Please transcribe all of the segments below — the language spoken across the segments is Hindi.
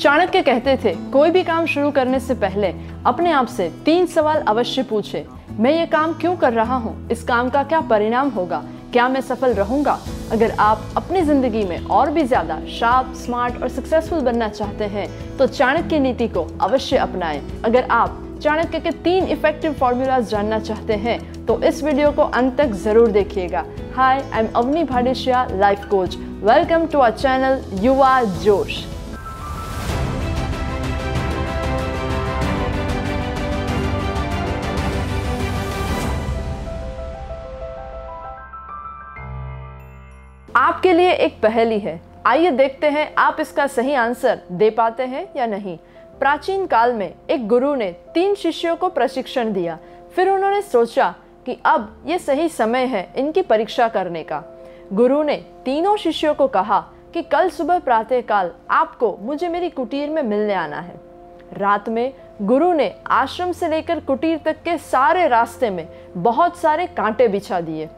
चाणक्य कहते थे, कोई भी काम शुरू करने से पहले अपने आप से तीन सवाल अवश्य पूछे। मैं ये काम क्यों कर रहा हूँ? इस काम का क्या परिणाम होगा? क्या मैं सफल रहूँगा? अगर आप अपनी ज़िंदगी में और भी ज़्यादा शार्प स्मार्ट और सक्सेसफुल बनना चाहते हैं तो चाणक्य नीति को अवश्य अपनाएँ। अगर आप चाणक्य के तीन इफ़ेक्टिव फॉर्मूलाज जानना चाहते हैं तो इस वीडियो को अंत तक ज़रूर देखिएगा। Hi I am Avani Bhadeshiya life coach welcome to our channel Yuva Josh आपके लिए एक पहेली है। आइए देखते हैं, आप इसका सही आंसर दे पाते हैं या नहीं। प्राचीन काल में एक गुरु ने तीन शिष्यों को प्रशिक्षण दिया। फिर उन्होंने सोचा कि अब ये सही समय है इनकी परीक्षा करने का। गुरु ने तीनों शिष्यों को कहा कि कल सुबह प्रातः काल आपको मुझे मेरी कुटीर में मिलने आना है। रात में गुरु ने आश्रम से लेकर कुटीर तक के सारे रास्ते में बहुत सारे कांटे बिछा दिए।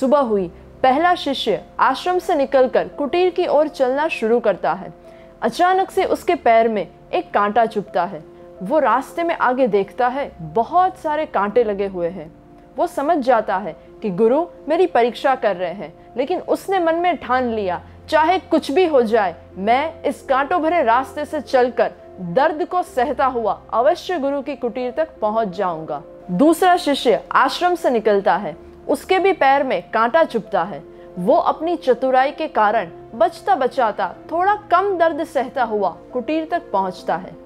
सुबह हुई पहला शिष्य आश्रम से निकलकर कुटीर की ओर चलना शुरू करता है। अचानक से उसके पैर में एक कांटा चुभता है। वो रास्ते में आगे देखता है, बहुत सारे कांटे लगे हुए हैं। वो समझ जाता है कि गुरु मेरी परीक्षा कर रहे हैं, लेकिन उसने मन में ठान लिया, चाहे कुछ भी हो जाए, मैं इस कांटों भरे रास्ते से चलकर दर्द को सहता हुआ अवश्य गुरु की कुटीर तक पहुँच जाऊँगा। दूसरा शिष्य आश्रम से निकलता है। उसके भी पैर में कांटा चुभता है। वो अपनी चतुराई के कारण बचता बचाता थोड़ा कम दर्द सहता हुआ कुटीर तक पहुँचता है।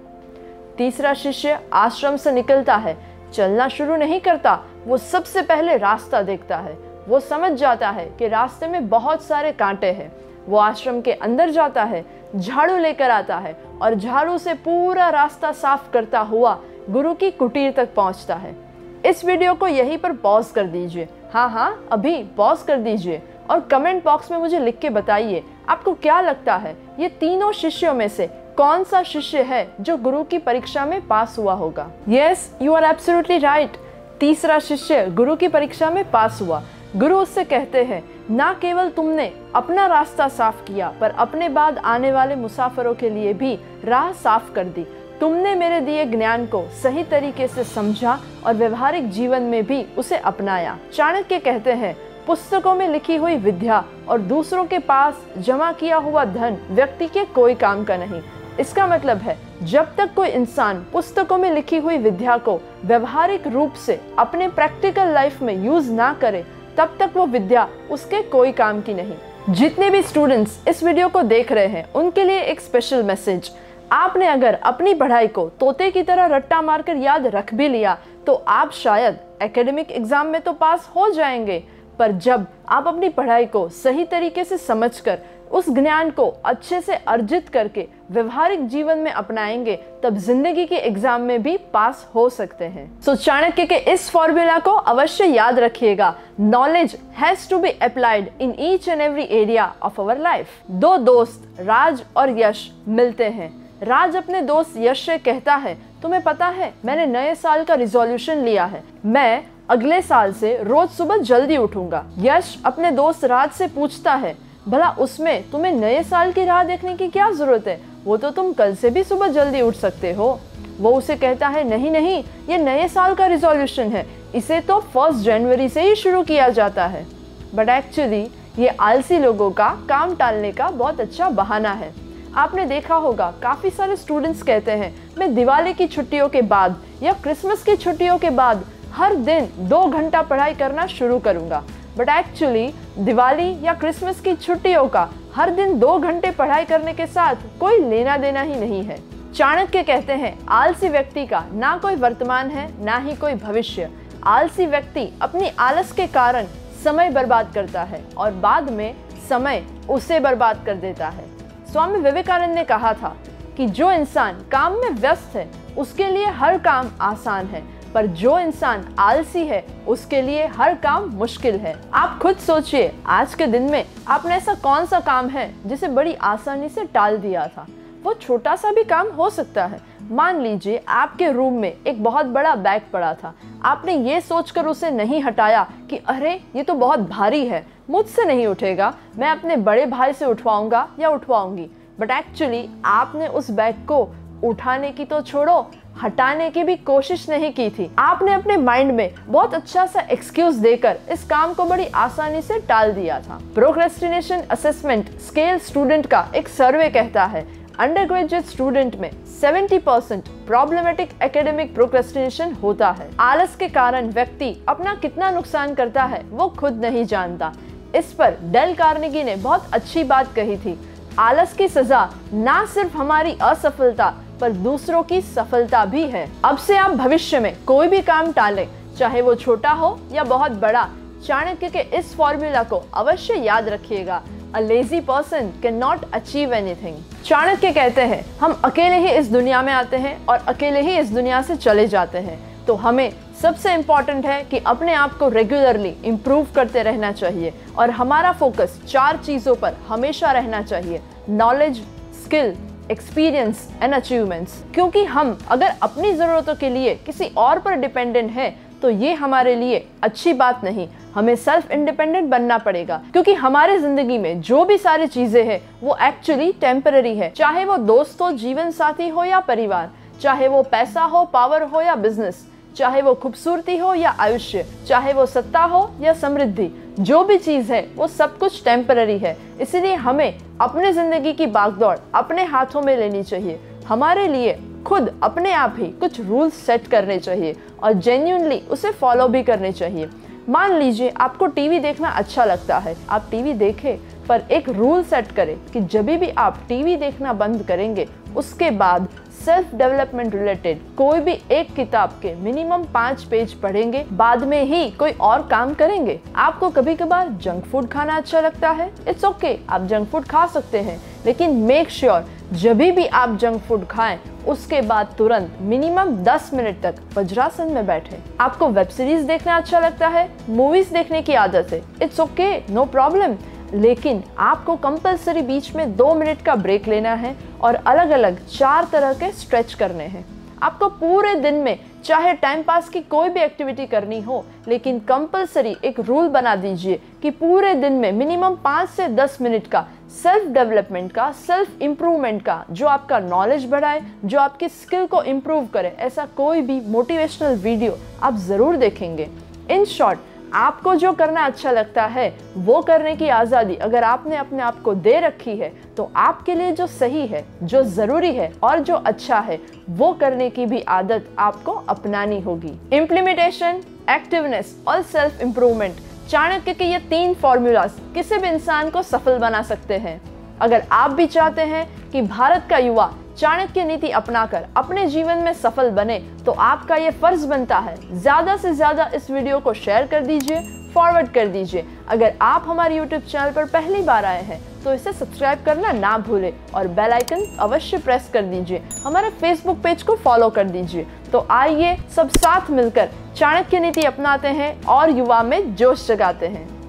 तीसरा शिष्य आश्रम से निकलता है। चलना शुरू नहीं करता, वो सबसे पहले रास्ता देखता है। वो समझ जाता है कि रास्ते में बहुत सारे कांटे हैं। वो आश्रम के अंदर जाता है, झाड़ू लेकर आता है और झाड़ू से पूरा रास्ता साफ़ करता हुआ गुरु की कुटीर तक पहुँचता है। इस वीडियो को यहीं पर पॉज कर दीजिए। हाँ हाँ अभी पॉज कर दीजिए और कमेंट बॉक्स में मुझे लिख के बताइए, आपको क्या लगता है ये तीनों शिष्यों में से कौन सा शिष्य है जो गुरु की परीक्षा में पास हुआ होगा? Yes you are absolutely right तीसरा शिष्य गुरु की परीक्षा में पास हुआ। गुरु उससे कहते हैं, ना केवल तुमने अपना रास्ता साफ़ किया, पर अपने बाद आने वाले मुसाफरों के लिए भी राह साफ़ कर दी। तुमने मेरे दिए ज्ञान को सही तरीके से समझा और व्यवहारिक जीवन में भी उसे अपनाया। चाणक्य कहते हैं, पुस्तकों में लिखी हुई विद्या और दूसरों के पास जमा किया हुआ धन व्यक्ति के कोई काम का नहीं। इसका मतलब है, जब तक कोई इंसान पुस्तकों में लिखी हुई विद्या को व्यवहारिक रूप से अपने प्रैक्टिकल लाइफ में यूज़ ना करे, तब तक वो विद्या उसके कोई काम की नहीं। जितने भी स्टूडेंट्स इस वीडियो को देख रहे हैं, उनके लिए एक स्पेशल मैसेज आपने अगर अपनी पढ़ाई को तोते की तरह रट्टा मारकर याद रख भी लिया तो आप शायद एकेडमिक एग्ज़ाम में तो पास हो जाएँगे। पर जब आप अपनी पढ़ाई को सही तरीके से समझकर उस ज्ञान को अच्छे से अर्जित करके व्यवहारिक जीवन में अपनाएँगे तब ज़िंदगी के एग्ज़ाम में भी पास हो सकते हैं। सो so, चाणक्य के इस फॉर्मूला को अवश्य याद रखिएगा। Knowledge has to be applied in each and every area of our life दो दोस्त राज और यश मिलते हैं। राज अपने दोस्त यश से कहता है, तुम्हें पता है, मैंने नए साल का रिजोल्यूशन लिया है। मैं अगले साल से रोज सुबह जल्दी उठूँगा। यश अपने दोस्त राज से पूछता है, भला उसमें तुम्हें नए साल की राह देखने की क्या ज़रूरत है? वो तो तुम कल से भी सुबह जल्दी उठ सकते हो। वो उसे कहता है, नहीं नहीं, ये नए साल का रिजोल्यूशन है। इसे तो फ़र्स्ट जनवरी से ही शुरू किया जाता है। बट एक्चुअली ये आलसी लोगों का काम टालने का बहुत अच्छा बहाना है। आपने देखा होगा, काफ़ी सारे स्टूडेंट्स कहते हैं, मैं दिवाली की छुट्टियों के बाद या क्रिसमस की छुट्टियों के बाद हर दिन दो घंटा पढ़ाई करना शुरू करूँगा। बट एक्चुअली दिवाली या क्रिसमस की छुट्टियों का हर दिन दो घंटे पढ़ाई करने के साथ कोई लेना देना ही नहीं है। चाणक्य कहते हैं, आलसी व्यक्ति का ना कोई वर्तमान है, ना ही कोई भविष्य। आलसी व्यक्ति अपनी आलस के कारण समय बर्बाद करता है और बाद में समय उसे बर्बाद कर देता है। स्वामी विवेकानंद ने कहा था कि जो इंसान काम में व्यस्त है, उसके लिए हर काम आसान है, पर जो इंसान आलसी है, उसके लिए हर काम मुश्किल है। आप खुद सोचिए, आज के दिन में आपने ऐसा कौन सा काम है, जिसे बड़ी आसानी से टाल दिया था? वो छोटा सा भी काम हो सकता है मान लीजिए आपके रूम में एक बहुत बड़ा बैग पड़ा था। आपने ये सोचकर उसे नहीं हटाया कि, अरे, ये तो बहुत भारी है, मुझसे नहीं उठेगा। मैं अपने बड़े भाई से उठवाऊँगा या उठवाऊँगी? बट एक्चुअली आपने उस बैग को उठाने की तो छोड़ो, हटाने की भी कोशिश नहीं की थी। आपने अपने माइंड में बहुत अच्छा सा एक्सक्यूज देकर इस काम को बड़ी आसानी से टाल दिया था। प्रोक्रेस्टिनेशन असेसमेंट स्केल स्टूडेंट का एक सर्वे कहता है अंडर ग्रेजुएट स्टूडेंट में 70 परसेंट प्रॉब्लमेटिक एकेडमिक प्रोक्रेस्टिनेशन होता है। आलस के कारण व्यक्ति अपना कितना नुकसान करता है, वो खुद नहीं जानता। इस पर डेल कार्नेगी ने बहुत अच्छी बात कही थी। आलस की सजा ना सिर्फ़ हमारी असफलता, पर दूसरों की सफलता भी है। अब से आप भविष्य में कोई भी काम टालें, चाहे वो छोटा हो या बहुत बड़ा, चाणक्य के इस फॉर्मूला को अवश्य याद रखिएगा। A lazy person cannot achieve anything. Chanakya कहते हैं, हम अकेले ही इस दुनिया में आते हैं और अकेले ही इस दुनिया से चले जाते हैं। तो हमें सबसे इंपॉर्टेंट है कि अपने आप को रेगुलरली इम्प्रूव करते रहना चाहिए और हमारा फोकस चार चीज़ों पर हमेशा रहना चाहिए। Knowledge skill experience and achievements क्योंकि हम अगर अपनी ज़रूरतों के लिए किसी और पर डिपेंडेंट है तो ये हमारे लिए अच्छी बात नहीं। हमें सेल्फ इंडिपेंडेंट बनना पड़ेगा, क्योंकि हमारे ज़िंदगी में जो भी सारी चीज़ें हैं, वो एक्चुअली टेम्पररी है। चाहे वो दोस्त हो, जीवन साथी हो या परिवार, चाहे वो पैसा हो पावर हो या बिज़नेस चाहे वो खूबसूरती हो या आयुष्य, चाहे वो सत्ता हो या समृद्धि, जो भी चीज़ है, वो सब कुछ टेम्पररी है। इसीलिए हमें अपने ज़िंदगी की बागदौड़ अपने हाथों में लेनी चाहिए। हमारे लिए खुद अपने आप ही कुछ रूल्स सेट करने चाहिए और जेन्यूनली उसे फॉलो भी करने चाहिए। मान लीजिए आपको टीवी देखना अच्छा लगता है। आप टीवी देखें पर एक रूल सेट करें कि जब भी आप टीवी देखना बंद करेंगे उसके बाद सेल्फ डेवलपमेंट रिलेटेड कोई भी एक किताब के मिनिमम पाँच पेज पढ़ेंगे बाद में ही कोई और काम करेंगे। आपको कभी कभार जंक फ़ूड खाना अच्छा लगता है। इट्स ओके okay, आप जंक फ़ूड खा सकते हैं लेकिन मेक श्योर sure, जब भी आप जंक फ़ूड खाएँ, उसके बाद तुरंत मिनिमम 10 मिनट तक वज्रासन में बैठे। आपको वेब सीरीज़ देखना अच्छा लगता है, मूवीज़ देखने की आदत है। इट्स ओके नो प्रॉब्लम लेकिन आपको कंपलसरी बीच में दो मिनट का ब्रेक लेना है और अलग अलग चार तरह के स्ट्रेच करने हैं। आपको पूरे दिन में, चाहे टाइम पास की कोई भी एक्टिविटी करनी हो, लेकिन कंपलसरी एक रूल बना दीजिए कि पूरे दिन में मिनिमम पाँच से दस मिनट का सेल्फ डेवलपमेंट का, सेल्फ इम्प्रूवमेंट का जो आपका नॉलेज बढ़ाए, जो आपकी स्किल को इम्प्रूव करे, ऐसा कोई भी मोटिवेशनल वीडियो आप ज़रूर देखेंगे। इन शॉर्ट आपको जो करना अच्छा लगता है, वो करने की आज़ादी अगर आपने अपने आप को दे रखी है तो आपके लिए जो सही है, जो ज़रूरी है और जो अच्छा है, वो करने की भी आदत आपको अपनानी होगी। इम्प्लीमेंटेशन एक्टिवनेस और सेल्फ इम्प्रूवमेंट चाणक्य के ये तीन फॉर्मूलाज किसी भी इंसान को सफल बना सकते हैं। अगर आप भी चाहते हैं कि भारत का युवा चाणक्य नीति अपनाकर अपने जीवन में सफल बने तो आपका ये फ़र्ज़ बनता है ज़्यादा से ज़्यादा इस वीडियो को शेयर कर दीजिए फॉरवर्ड कर दीजिए। अगर आप हमारे यूट्यूब चैनल पर पहली बार आए हैं तो इसे सब्सक्राइब करना ना भूलें और बेल आइकन अवश्य प्रेस कर दीजिए। हमारे फेसबुक पेज को फॉलो कर दीजिए। तो आइए सब साथ मिलकर चाणक्य नीति अपनाते हैं और युवा में जोश जगाते हैं।